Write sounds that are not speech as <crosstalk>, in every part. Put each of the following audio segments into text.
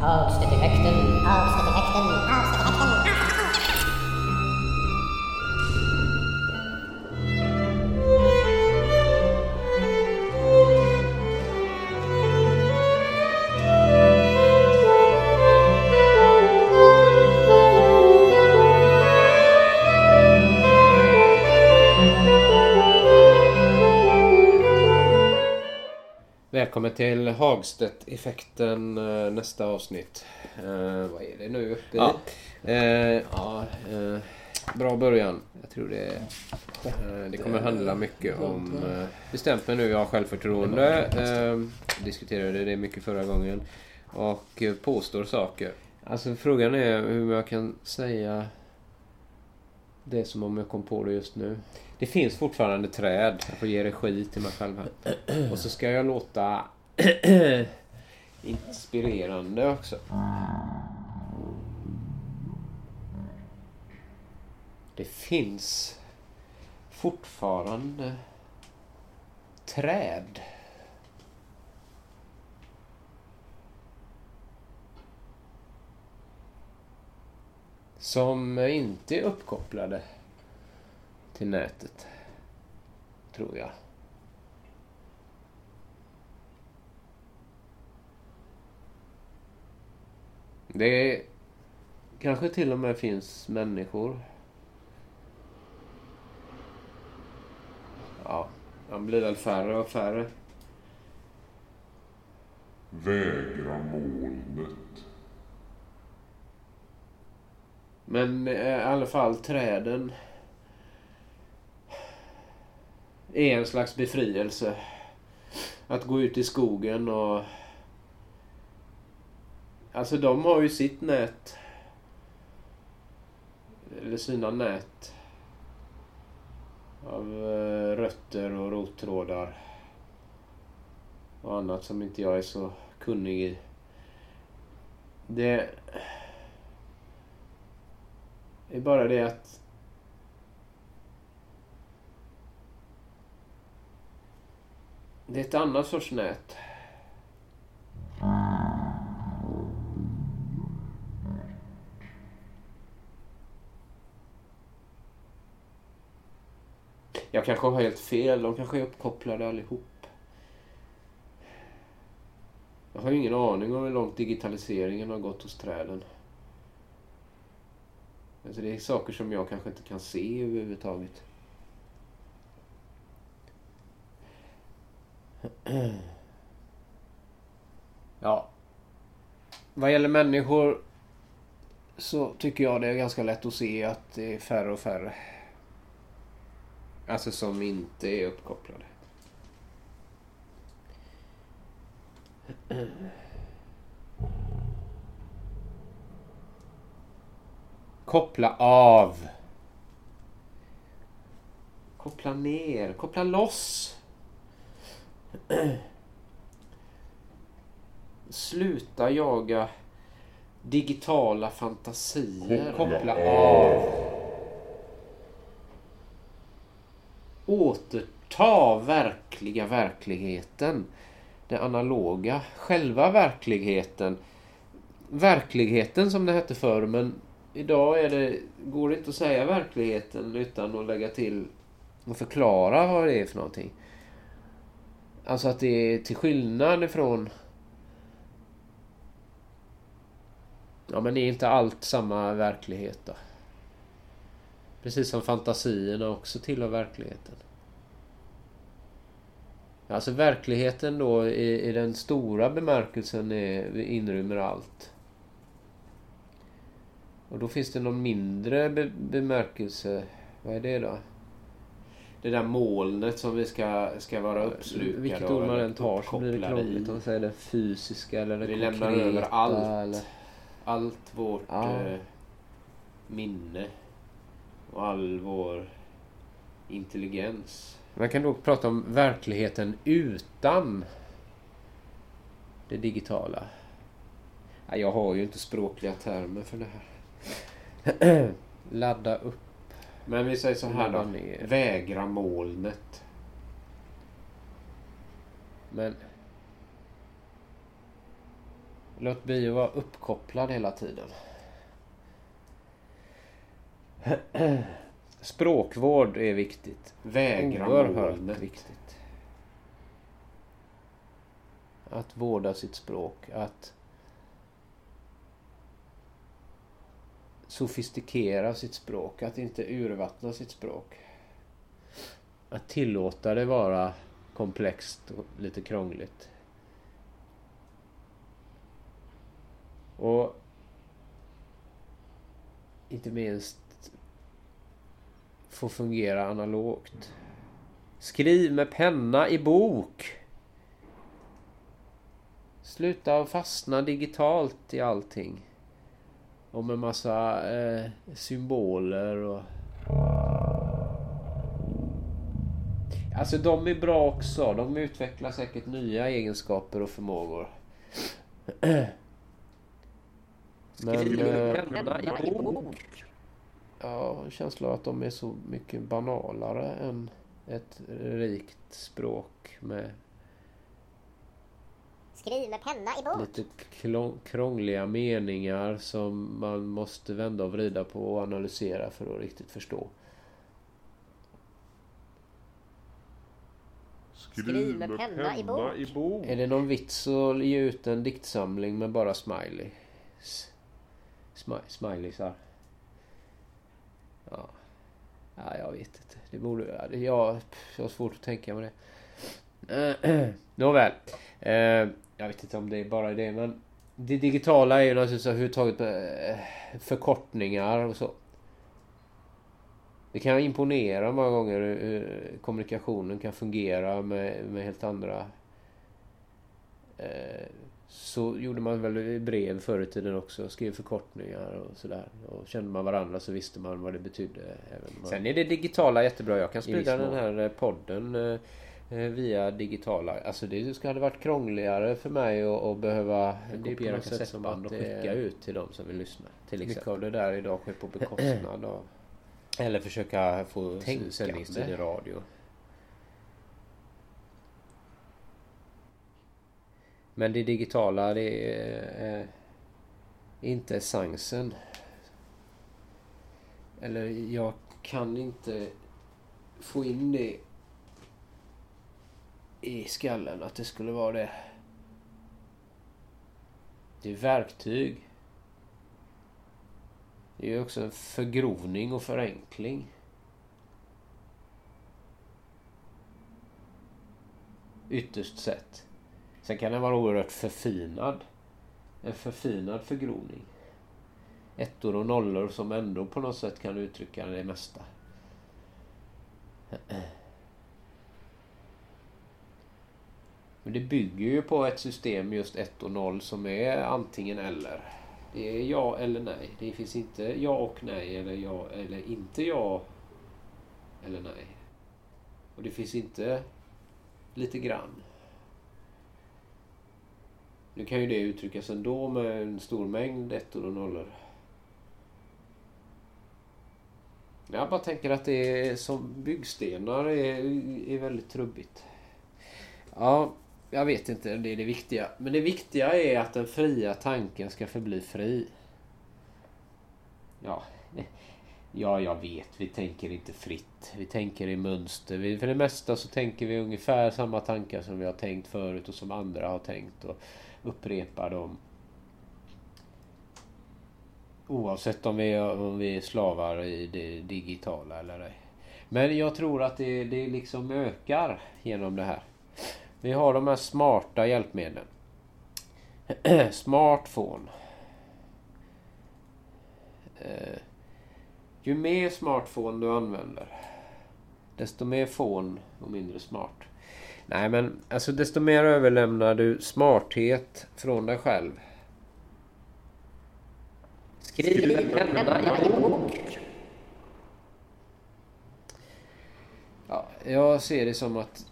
Oh, Hoogste de rechten. Hoogste oh, de rechten. Välkommen till Hagstedt-effekten eh, nästa avsnitt. Eh, vad är det nu uppe i? Ja. Eh, ja, eh, bra början. Jag tror det, eh, det kommer handla mycket om... Eh, bestämt mig nu, jag har självförtroende. Eh, diskuterade det mycket förra gången. Och eh, påstår saker. Alltså frågan är hur jag kan säga det är som om jag kom på det just nu. Det finns fortfarande träd. Jag får ge regi till mig själv här. Och så ska jag låta <clears throat> inspirerande också. Det finns fortfarande träd. Som inte är uppkopplade till nätet. Tror jag. Det kanske till och med finns människor. Ja, de blir väl färre och färre. Vägra molnet. Men eh, i alla fall träden är en slags befrielse. Att gå ut i skogen och... Alltså de har ju sitt nät. Eller sina nät. Av eh, rötter och rottrådar. Och annat som inte jag är så kunnig i. Det... Det är bara det att det är ett annat sorts nät. Jag kanske har helt fel. De kanske är uppkopplade allihop. Jag har ingen aning om hur långt digitaliseringen har gått hos träden. Alltså det är saker som jag kanske inte kan se överhuvudtaget. <clears throat> Ja. Vad gäller människor så tycker jag det är ganska lätt att se att det är färre och färre. Alltså som inte är uppkopplade. <clears throat> Koppla av. Koppla ner. Koppla loss. Sluta jaga digitala fantasier. Koppla av. Återta verkliga verkligheten. Det analoga. Själva verkligheten. Verkligheten som det hette förr men idag är det, går det inte att säga verkligheten utan att lägga till och förklara vad det är för någonting. Alltså att det är till skillnad ifrån... Ja men är inte allt samma verklighet då. Precis som fantasierna också tillhör verkligheten. Alltså verkligheten då i, i den stora bemärkelsen är, inrymmer allt. Och då finns det någon mindre be bemärkelse. Vad är det då? Det där molnet som vi ska, ska vara uppslukade Vilket ord man än tar så blir det krångligt. Om säger det fysiska eller det Vi lämnar konkreta. över allt. Eller... Allt vårt Ja. eh, minne. Och all vår intelligens. Man kan då prata om verkligheten utan det digitala. Ja, Jag har ju inte språkliga termer för det här. <clears throat> Ladda upp. Men vi säger så här Ladda då. ner. Vägra molnet. Men Låt bli att vara uppkopplad hela tiden. <clears throat> Språkvård är viktigt. Vägra Oerhört molnet. viktigt. Att vårda sitt språk. Att sofistikera sitt språk. Att inte urvattna sitt språk. Att tillåta det vara komplext och lite krångligt. Och inte minst få fungera analogt. Skriv med penna i bok. Sluta att fastna digitalt i allting. Och med massa eh, symboler och... Alltså de är bra också. De utvecklar säkert nya egenskaper och förmågor. <clears throat> Men... Eh, har en känsla av att de är så mycket banalare än ett rikt språk med Skriv med penna i bok. lite krångliga meningar som man måste vända och vrida på och analysera för att riktigt förstå. Skriv med penna i bok. i bok. Är det någon vits att ge ut en diktsamling med bara smiley? S- Smi- smileysar? Ja. ja, jag vet inte. Det borde... ja, jag har svårt att tänka mig det. <clears throat> Nåväl. Eh, jag vet inte om det är bara det, men det digitala är ju naturligtvis överhuvudtaget eh, förkortningar och så. Det kan imponera många gånger hur kommunikationen kan fungera med, med helt andra... Eh, så gjorde man väl i brev förr i tiden också. Skrev förkortningar och sådär. Och kände man varandra så visste man vad det betydde. Även man... Sen är det digitala jättebra. Jag kan sprida den här eh, podden via digitala. Alltså det skulle hade varit krångligare för mig att, behöva kopiera kassettband och skicka ut till de som vill lyssna. Till Mycket exempel. av det där idag sker på bekostnad av... <clears throat> Eller försöka få sändningstid i radio. Men det digitala det är eh, inte essensen. Eller jag kan inte få in det i skallen att det skulle vara det. Det är verktyg. Det är ju också en förgrovning och förenkling. Ytterst sett. Sen kan den vara oerhört förfinad. En förfinad förgrovning. Ettor och nollor som ändå på något sätt kan uttrycka det mesta. <clears throat> Men det bygger ju på ett system just 1 och 0 som är antingen eller. Det är ja eller nej. Det finns inte ja och nej eller ja eller inte ja eller nej. Och det finns inte lite grann. Nu kan ju det uttryckas ändå med en stor mängd ettor och nollor. Jag bara tänker att det är som byggstenar är, är väldigt trubbigt. Ja, jag vet inte om det är det viktiga. Men det viktiga är att den fria tanken ska förbli fri. Ja, <laughs> ja jag vet. Vi tänker inte fritt. Vi tänker i mönster. Vi, för det mesta så tänker vi ungefär samma tankar som vi har tänkt förut och som andra har tänkt och upprepar dem. Oavsett om vi, om vi är slavar i det digitala eller ej. Men jag tror att det, det liksom ökar genom det här. Vi har de här smarta hjälpmedlen. <clears throat> Smartphone. Eh, ju mer smartphone du använder, desto mer phone och mindre smart. Nej men alltså desto mer överlämnar du smarthet från dig själv. Skriv med penna i bok. Ja, jag ser det som att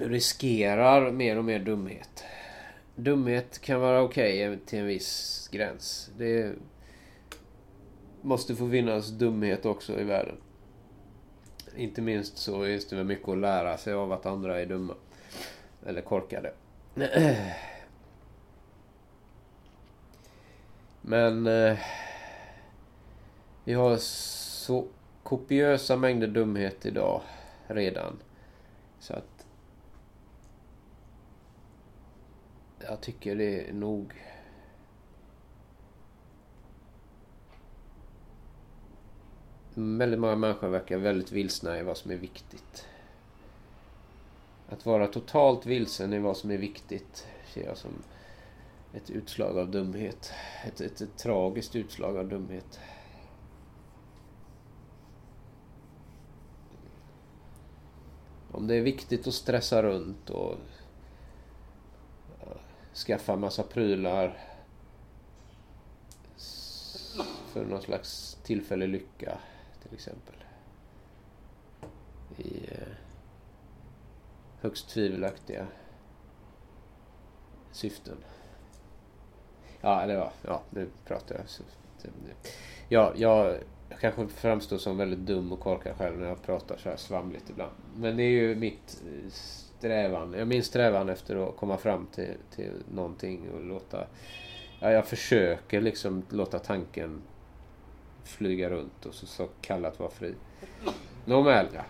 riskerar mer och mer dumhet. Dumhet kan vara okej till en viss gräns. Det måste få finnas dumhet också i världen. Inte minst så är det väl mycket att lära sig av att andra är dumma. Eller korkade. Men eh, vi har så kopiösa mängder dumhet idag redan. Så att jag tycker det är nog Väldigt många människor verkar väldigt vilsna i vad som är viktigt. Att vara totalt vilsen i vad som är viktigt ser jag som ett utslag av dumhet. Ett, ett, ett tragiskt utslag av dumhet. Om det är viktigt att stressa runt och skaffa massa prylar för någon slags tillfällig lycka till exempel. I eh, högst tvivelaktiga syften. Ja, eller ja, ja nu pratar jag. Ja, jag, kanske framstår som väldigt dum och korkad själv när jag pratar så här svamligt ibland. Men det är ju mitt eh, strävan. Jag minns strävan efter att komma fram till, till någonting och låta... Ja, jag försöker liksom låta tanken flyga runt och så, så kallat vara fri. Nåväl, ja.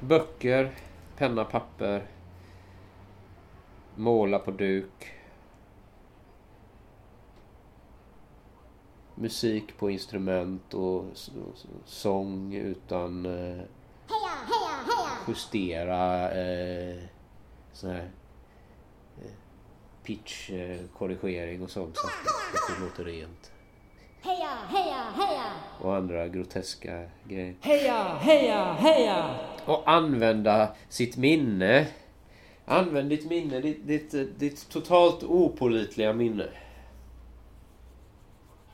Böcker, penna, papper. Måla på duk. Musik på instrument och sång utan eh, justera eh, sån här eh, pitch-korrigering och sånt så att det låter rent. Heja, heja, heja! Och andra groteska grejer. Heja, heja, heja! Och använda sitt minne. Använd ditt minne, ditt, ditt, ditt totalt opolitliga minne.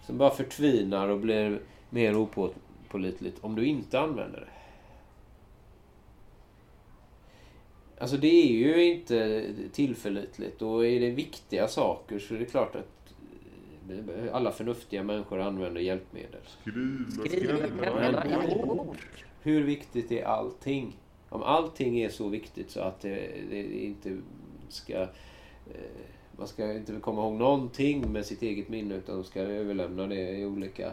Som bara förtvinar och blir mer opålitligt om du inte använder det. Alltså det är ju inte tillförlitligt och är det viktiga saker så är det klart att eh, alla förnuftiga människor använder hjälpmedel. Skriva, skriva, Hur viktigt är allting? Om allting är så viktigt så att det, det inte ska... Eh, man ska inte komma ihåg någonting med sitt eget minne utan ska överlämna det i olika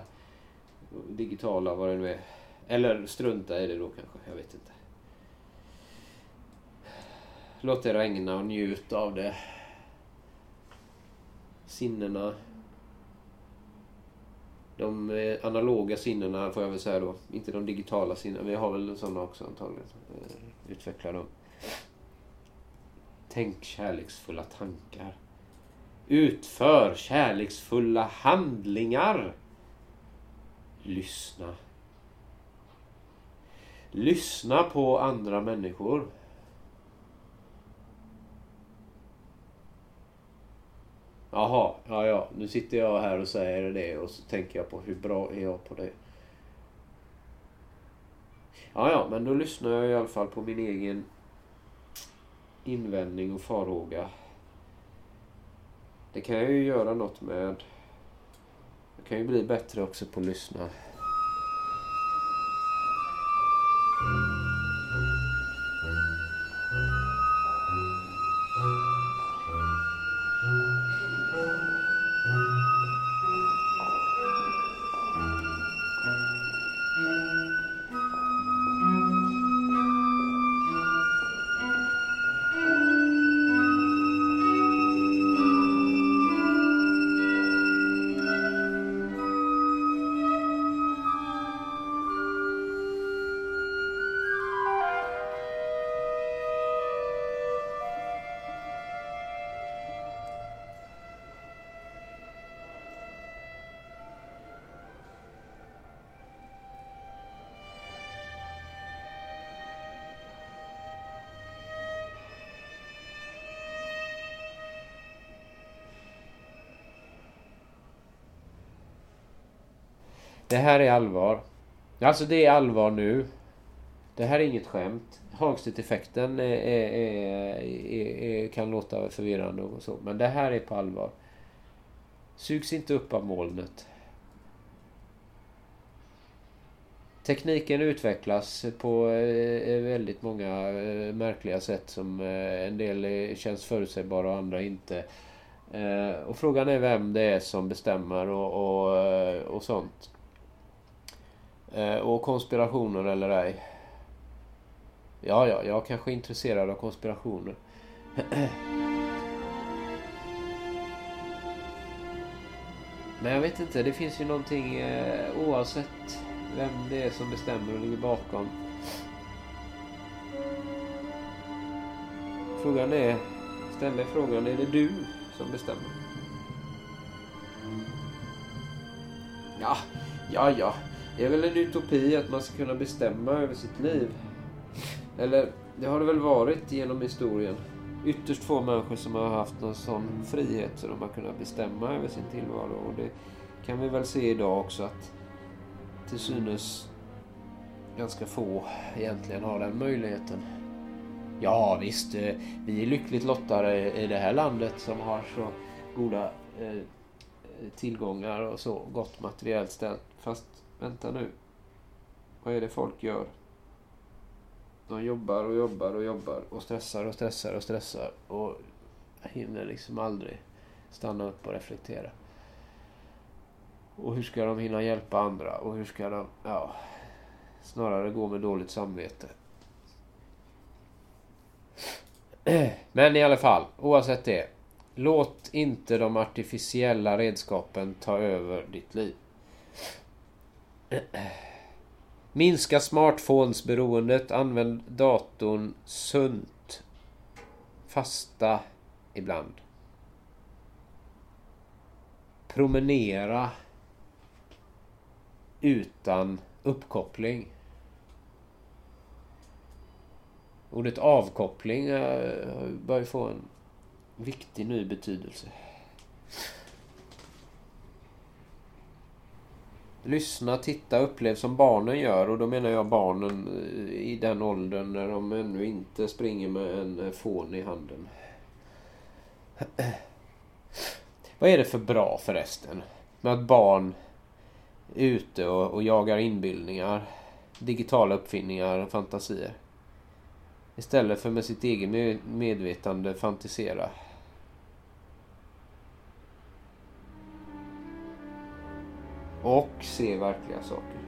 digitala, vad det nu är. Eller strunta i det då kanske, jag vet inte. Låt det regna och njut av det. Sinnena de eh, analoga sinnena får jag väl säga då. Inte de digitala sinnena. Vi har väl sådana också antagligen. Eh, Utveckla dem. Tänk kärleksfulla tankar. Utför kärleksfulla handlingar. Lyssna. Lyssna på andra människor. Jaha, ja ja, nu sitter jag här och säger det och så tänker jag på hur bra är jag på det. Ja ja, men då lyssnar jag i alla fall på min egen invändning och farhåga. Det kan jag ju göra något med. Jag kan ju bli bättre också på att lyssna. Det här är allvar. Alltså det är allvar nu. Det här är inget skämt. Hagstedt-effekten är, är, är, kan låta förvirrande och så. Men det här är på allvar. Sugs inte upp av molnet. Tekniken utvecklas på eh, väldigt många eh, märkliga sätt som eh, en del känns förutsägbara och andra inte. Och frågan är vem det är som bestämmer och, och, och sånt. Eh, och konspirationer eller ej. Ja, ja, jag kanske är intresserad av konspirationer. <clears throat> Men jag vet inte, det finns ju någonting eh, oavsett vem det är som bestämmer och ligger bakom. Frågan är, ställ dig frågan, är det du som bestämmer? Ja, ja, ja. Det är väl en utopi att man ska kunna bestämma över sitt liv. Eller, det har det väl varit genom historien. Ytterst få människor som har haft någon sån frihet så de har kunnat bestämma över sin tillvaro. Och det kan vi väl se idag också att till synes ganska få egentligen har den möjligheten. Ja visst, eh, vi är lyckligt lottade i det här landet som har så goda eh, tillgångar och så gott materiellt ställt. Fast vänta nu. Vad är det folk gör? De jobbar och jobbar och jobbar och stressar och stressar och stressar och hinner liksom aldrig stanna upp och reflektera. Och hur ska de hinna hjälpa andra? Och hur ska de, ja, snarare gå med dåligt samvete. Men i alla fall, oavsett det. Låt inte de artificiella redskapen ta över ditt liv. <clears throat> Minska smartphones-beroendet. Använd datorn sunt. Fasta ibland. Promenera utan uppkoppling. Ordet avkoppling eh, bör börjar få en viktig ny betydelse. Lyssna, titta, upplev som barnen gör. Och då menar jag barnen eh, i den åldern när de ännu inte springer med en eh, fån i handen. <clears throat> Vad är det för bra förresten? Med att barn är ute och, och jagar inbildningar, digitala uppfinningar och fantasier. Istället för med sitt eget medvetande fantisera. Och se verkliga saker.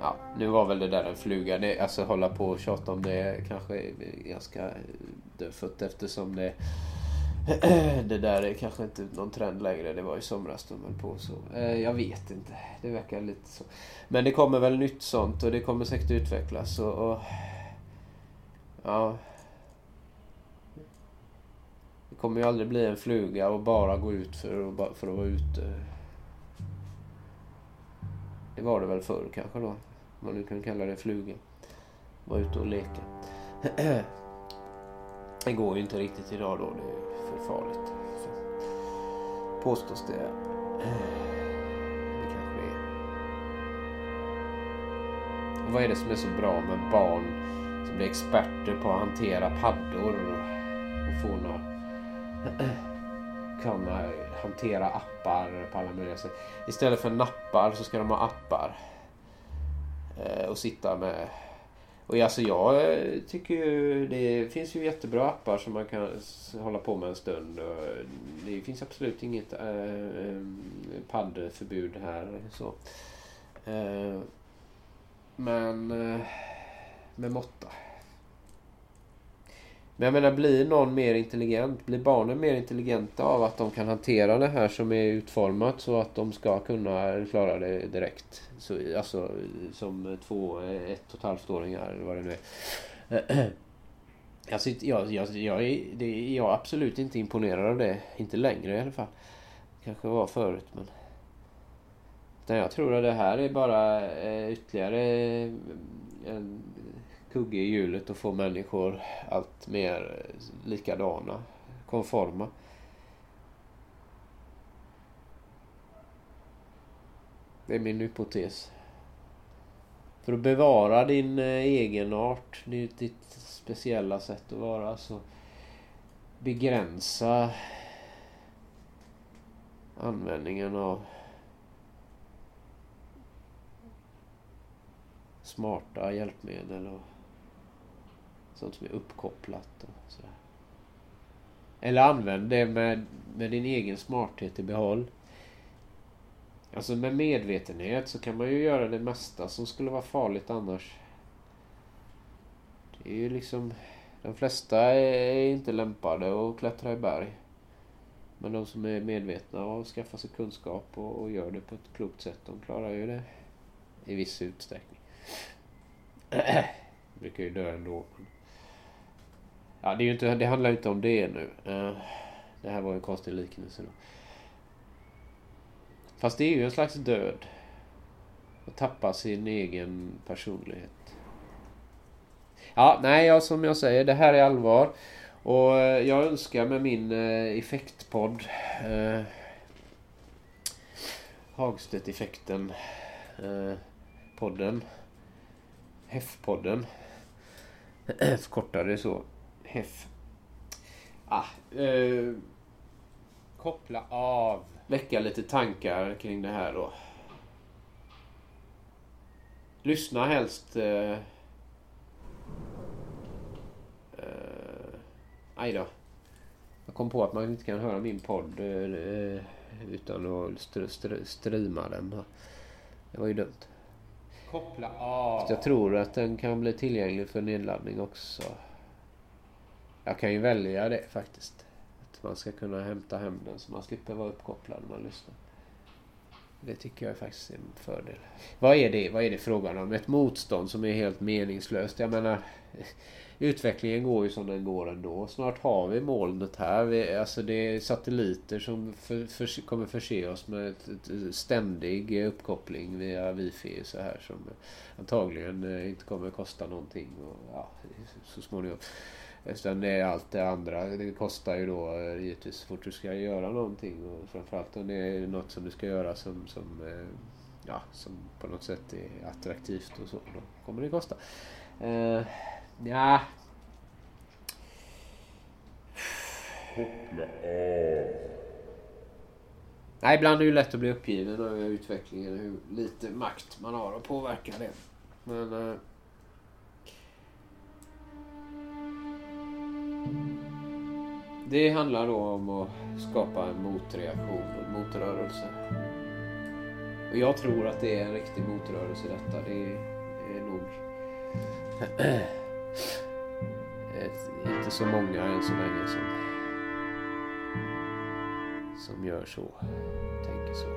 Ja, nu var väl det där en fluga. Det, alltså hålla på och tjata om det kanske är ganska dödfött eftersom det <clears throat> det där är kanske inte någon trend längre. Det var i somras de höll på så. Eh, jag vet inte. Det verkar lite så. Men det kommer väl nytt sånt och det kommer säkert utvecklas. Och, och ja. Det kommer ju aldrig bli en fluga och bara gå ut för, att, för att vara ute. Det var det väl förr kanske då. Om man nu kan kalla det fluga. Vara ute och leka. <clears throat> Det går ju inte riktigt idag då. Det är för farligt. Påstås det. <clears throat> Det kanske det är. Och vad är det som är så bra med barn som blir experter på att hantera paddor och få <clears throat> kan kunna hantera appar på alla möjliga sätt. Istället för nappar så ska de ha appar. Eh, och sitta med och alltså jag eh, tycker ju det finns ju jättebra appar som man kan hålla på med en stund. Det finns absolut inget äh, paddförbud här. Så. Äh, men äh, med måtta. Men jag menar, blir någon mer intelligent? Blir barnen mer intelligenta av att de kan hantera det här som är utformat så att de ska kunna klara det direkt? Så, alltså som två, ett och ett halvt åringar eller vad det nu är. <clears throat> Alltså, jag, jag, jag, är, det, jag är absolut inte imponerad av det. Inte längre i alla fall. Kanske var förut men... Utan jag tror att det här är bara eh, ytterligare en kugge i hjulet och få människor allt mer eh, likadana, konforma. Det är min hypotes. För att bevara din eh, egenart, ditt speciella sätt att vara, så begränsa användningen av smarta hjälpmedel och sånt som är uppkopplat och sådär. Eller använd det med, med din egen smarthet i behåll. Alltså med medvetenhet så kan man ju göra det mesta som skulle vara farligt annars. Det är ju liksom... De flesta är inte lämpade att klättra i berg. Men de som är medvetna och skaffar sig kunskap och, och gör det på ett klokt sätt, de klarar ju det i viss utsträckning. <clears throat> brukar ju dö ändå. Ja, det, är ju inte, det handlar ju inte om det nu. Eh, det här var en konstig liknelse då. Fast det är ju en slags död. Att tappa sin egen personlighet. Ja, nej, ja, som jag säger, det här är allvar. Och eh, jag önskar med min eh, effektpodd eh, Hagstedt-effekten eh, podden HEF-podden <clears throat> Förkortade så HEF ah, eh, Koppla av Väcka lite tankar kring det här då Lyssna helst eh, Aj då. Jag kom på att man inte kan höra min podd eh, utan att str str streama den. Det var ju dumt. Koppla av. Så jag tror att den kan bli tillgänglig för nedladdning också. Jag kan ju välja det faktiskt. Att man ska kunna hämta hem den så man slipper vara uppkopplad när man lyssnar. Det tycker jag är faktiskt en fördel. Vad är det, vad är det frågan om? Ett motstånd som är helt meningslöst. Jag menar utvecklingen går ju som den går ändå. Snart har vi molnet här. Vi, alltså det är satelliter som för, för, kommer förse oss med ett, ett, ständig uppkoppling via wifi så här som antagligen eh, inte kommer kosta någonting. Och, ja, så småningom. Det är allt det andra. Det kostar ju då eh, givetvis så fort du ska göra någonting. Och framförallt om det är något som du ska göra som, som, eh, ja, som på något sätt är attraktivt och så. Då kommer det kosta. Uh, Ja. Koppla av. Nej, ibland är det ju lätt att bli uppgiven över utvecklingen. Hur lite makt man har att påverka det. Men... Uh... Det handlar då om att skapa en motreaktion, en motrörelse. Och jag tror att det är en riktig motrörelse detta. Det är nog... <clears throat> Inte så många än så länge som, som gör så. Tänker så.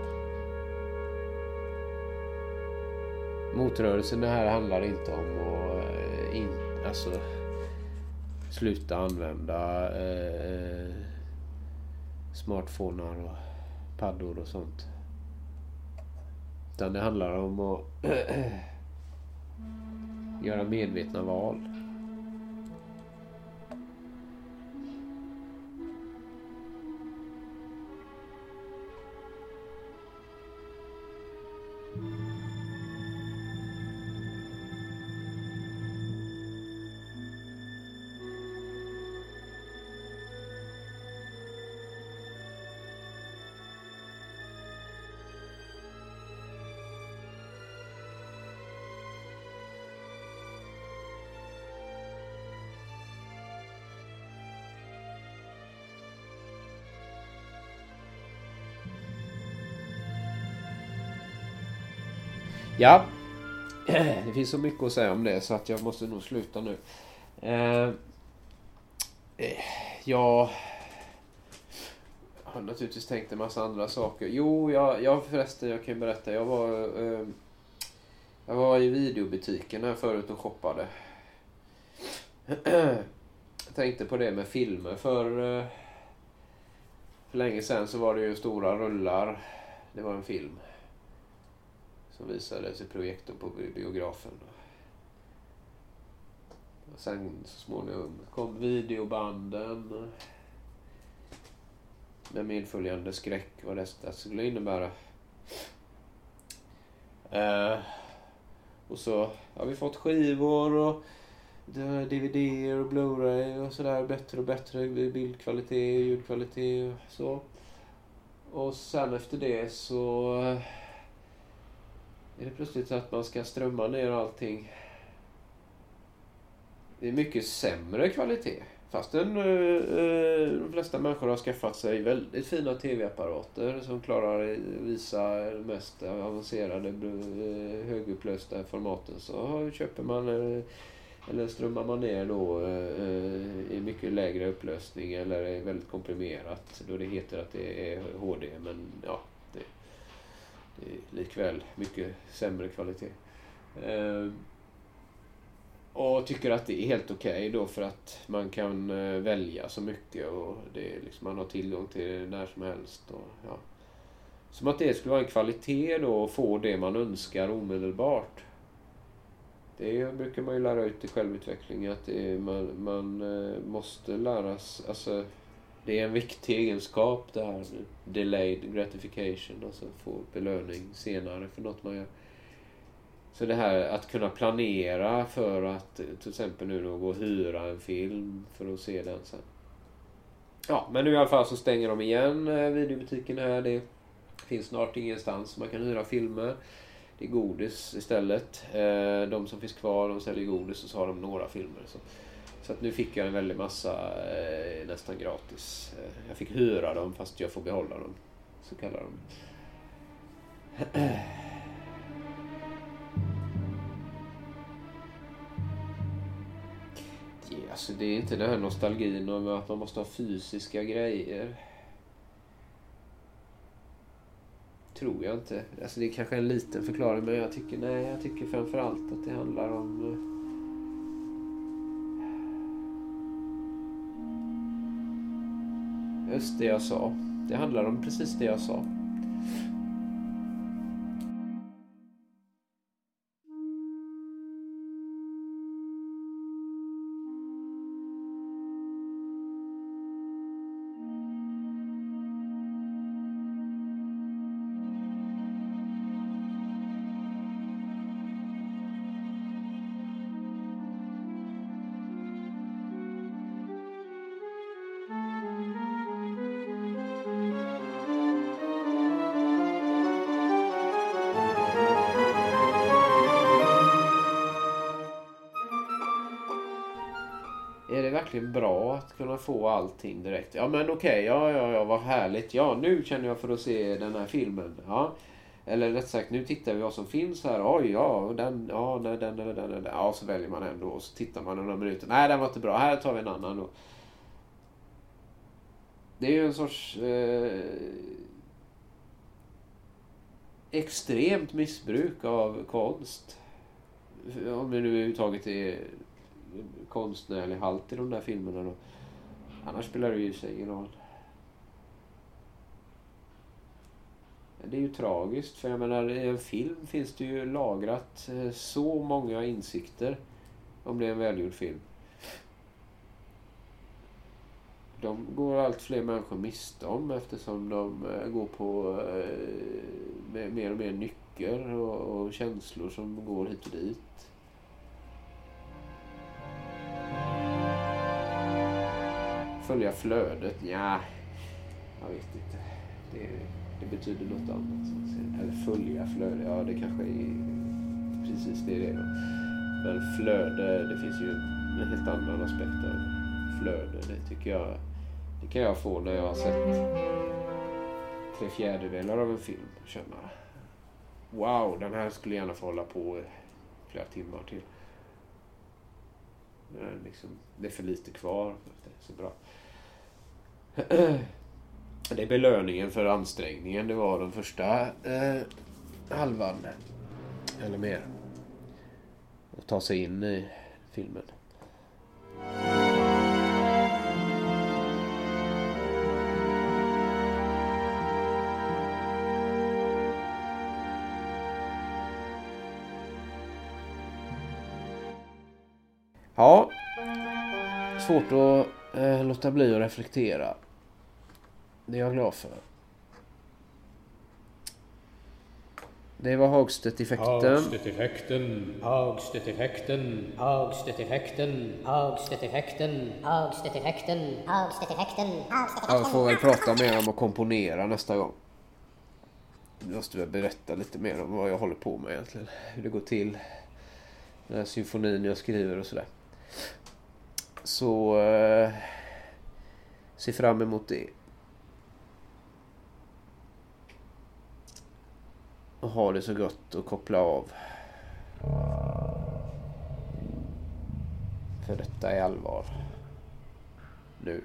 Motrörelsen det här handlar inte om att eh, in, alltså, sluta använda eh, smartphonar och paddor och sånt. Utan det handlar om att <clears throat> göra medvetna val. Ja. <clears throat> Det finns så mycket att säga om det så att jag måste nog sluta nu. Eh, eh jag har naturligtvis tänkt en massa andra saker. Jo, jag, jag förresten, jag kan ju berätta. Jag var, eh, jag var i videobutiken här förut och shoppade. <clears throat> Jag tänkte på det med filmer. För, eh, för länge sedan så var det ju stora rullar. Det var en film som visades i projektorn på biografen. Och sen så småningom kom videobanden med medföljande skräck vad detta skulle innebära. Eh, och så har vi fått skivor och DVD och Blu-ray och sådär. Bättre och bättre bildkvalitet, ljudkvalitet och så. Och sen efter det så eh, är det plötsligt så att man ska strömma ner allting. Det är mycket sämre kvalitet. Fastän eh, eh, de flesta människor har skaffat sig väldigt fina tv-apparater som klarar att visa de mest avancerade eh, högupplösta formaten. Så köper man eh, eller strömmar man ner då eh, eh, i mycket lägre upplösning eller är väldigt komprimerat då det heter att det är HD men ja, det, är likväl mycket sämre kvalitet. Eh, och tycker att det är helt okej okay då för att man kan eh, välja så mycket och det är liksom, man har tillgång till det när som helst. Och, ja. Som att det skulle vara en kvalitet då att få det man önskar omedelbart. Det brukar man ju lära ut i självutveckling att är, man, man eh, måste lära sig, alltså det är en viktig egenskap det här delayed gratification, alltså få belöning senare för något man gör. Så det här att kunna planera för att till exempel nu då gå och hyra en film för att se den sen. Ja, men nu i alla fall så stänger de igen eh, videobutiken här. Det finns snart ingenstans man kan hyra filmer. Det är godis istället. Eh, de som finns kvar de säljer godis och så har de några filmer. Så, så att nu fick jag en väldig massa eh, nästan gratis. Eh, jag fick hyra dem fast jag får behålla dem. Så kallar de <clears throat> Alltså det är inte den här nostalgin om att man måste ha fysiska grejer. Tror jag inte. Alltså det är kanske en liten förklaring men jag tycker nej, jag tycker framförallt att det handlar om eh, Just det jag sa. Det handlar om precis det jag sa. Kunna få allting direkt. Ja men okej, okay, ja, ja, ja, vad härligt. Ja, nu känner jag för att se den här filmen. Ja. Eller rätt sagt, nu tittar vi vad som finns här. Oj, ja, den, ja, nej, den, den, den, den. Ja, så väljer man ändå och så tittar man några minuter. Nej, den var inte bra. Här tar vi en annan då. Det är ju en sorts eh, extremt missbruk av konst. Om det nu överhuvudtaget är konstnärlig halt i de där filmerna då. Annars spelar det ju sig ingen roll. Det är ju tragiskt för jag menar i en film finns det ju lagrat eh, så många insikter om det är en välgjord film. De går allt fler människor miste om eftersom de eh, går på eh, mer och mer nycker och känslor som går hit och dit. Följa flödet? Ja, jag vet inte. Det, det betyder något annat. Eller följa flödet, ja det kanske är precis det det är. Men flöde, det finns ju en helt annan aspekt av flöde. Det tycker jag, det kan jag få när jag har sett tre fjärdedelar av en film. Känna, wow, den här skulle gärna få hålla på flera timmar till. Eh, liksom, det är för lite kvar. Det är så bra. <clears throat> Det är belöningen för ansträngningen. Det var den första eh, halvan. Eller mer. Att ta sig in i filmen. Ja. Svårt att eh, låta bli att reflektera. Det är jag glad för. Det var Hagstedt-effekten. Hagstedt-effekten. Hagstedt-effekten. Hagstedt-effekten. Hagstedt-effekten. Hagstedt-effekten. Hagstedt-effekten. Jag får väl prata mer om att komponera nästa gång. Jag måste väl berätta lite mer om vad jag håller på med egentligen. Hur det går till. Den här symfonin jag skriver och sådär. Så eh, se fram emot det. Och ha det så gott och koppla av. För detta är allvar. Nu.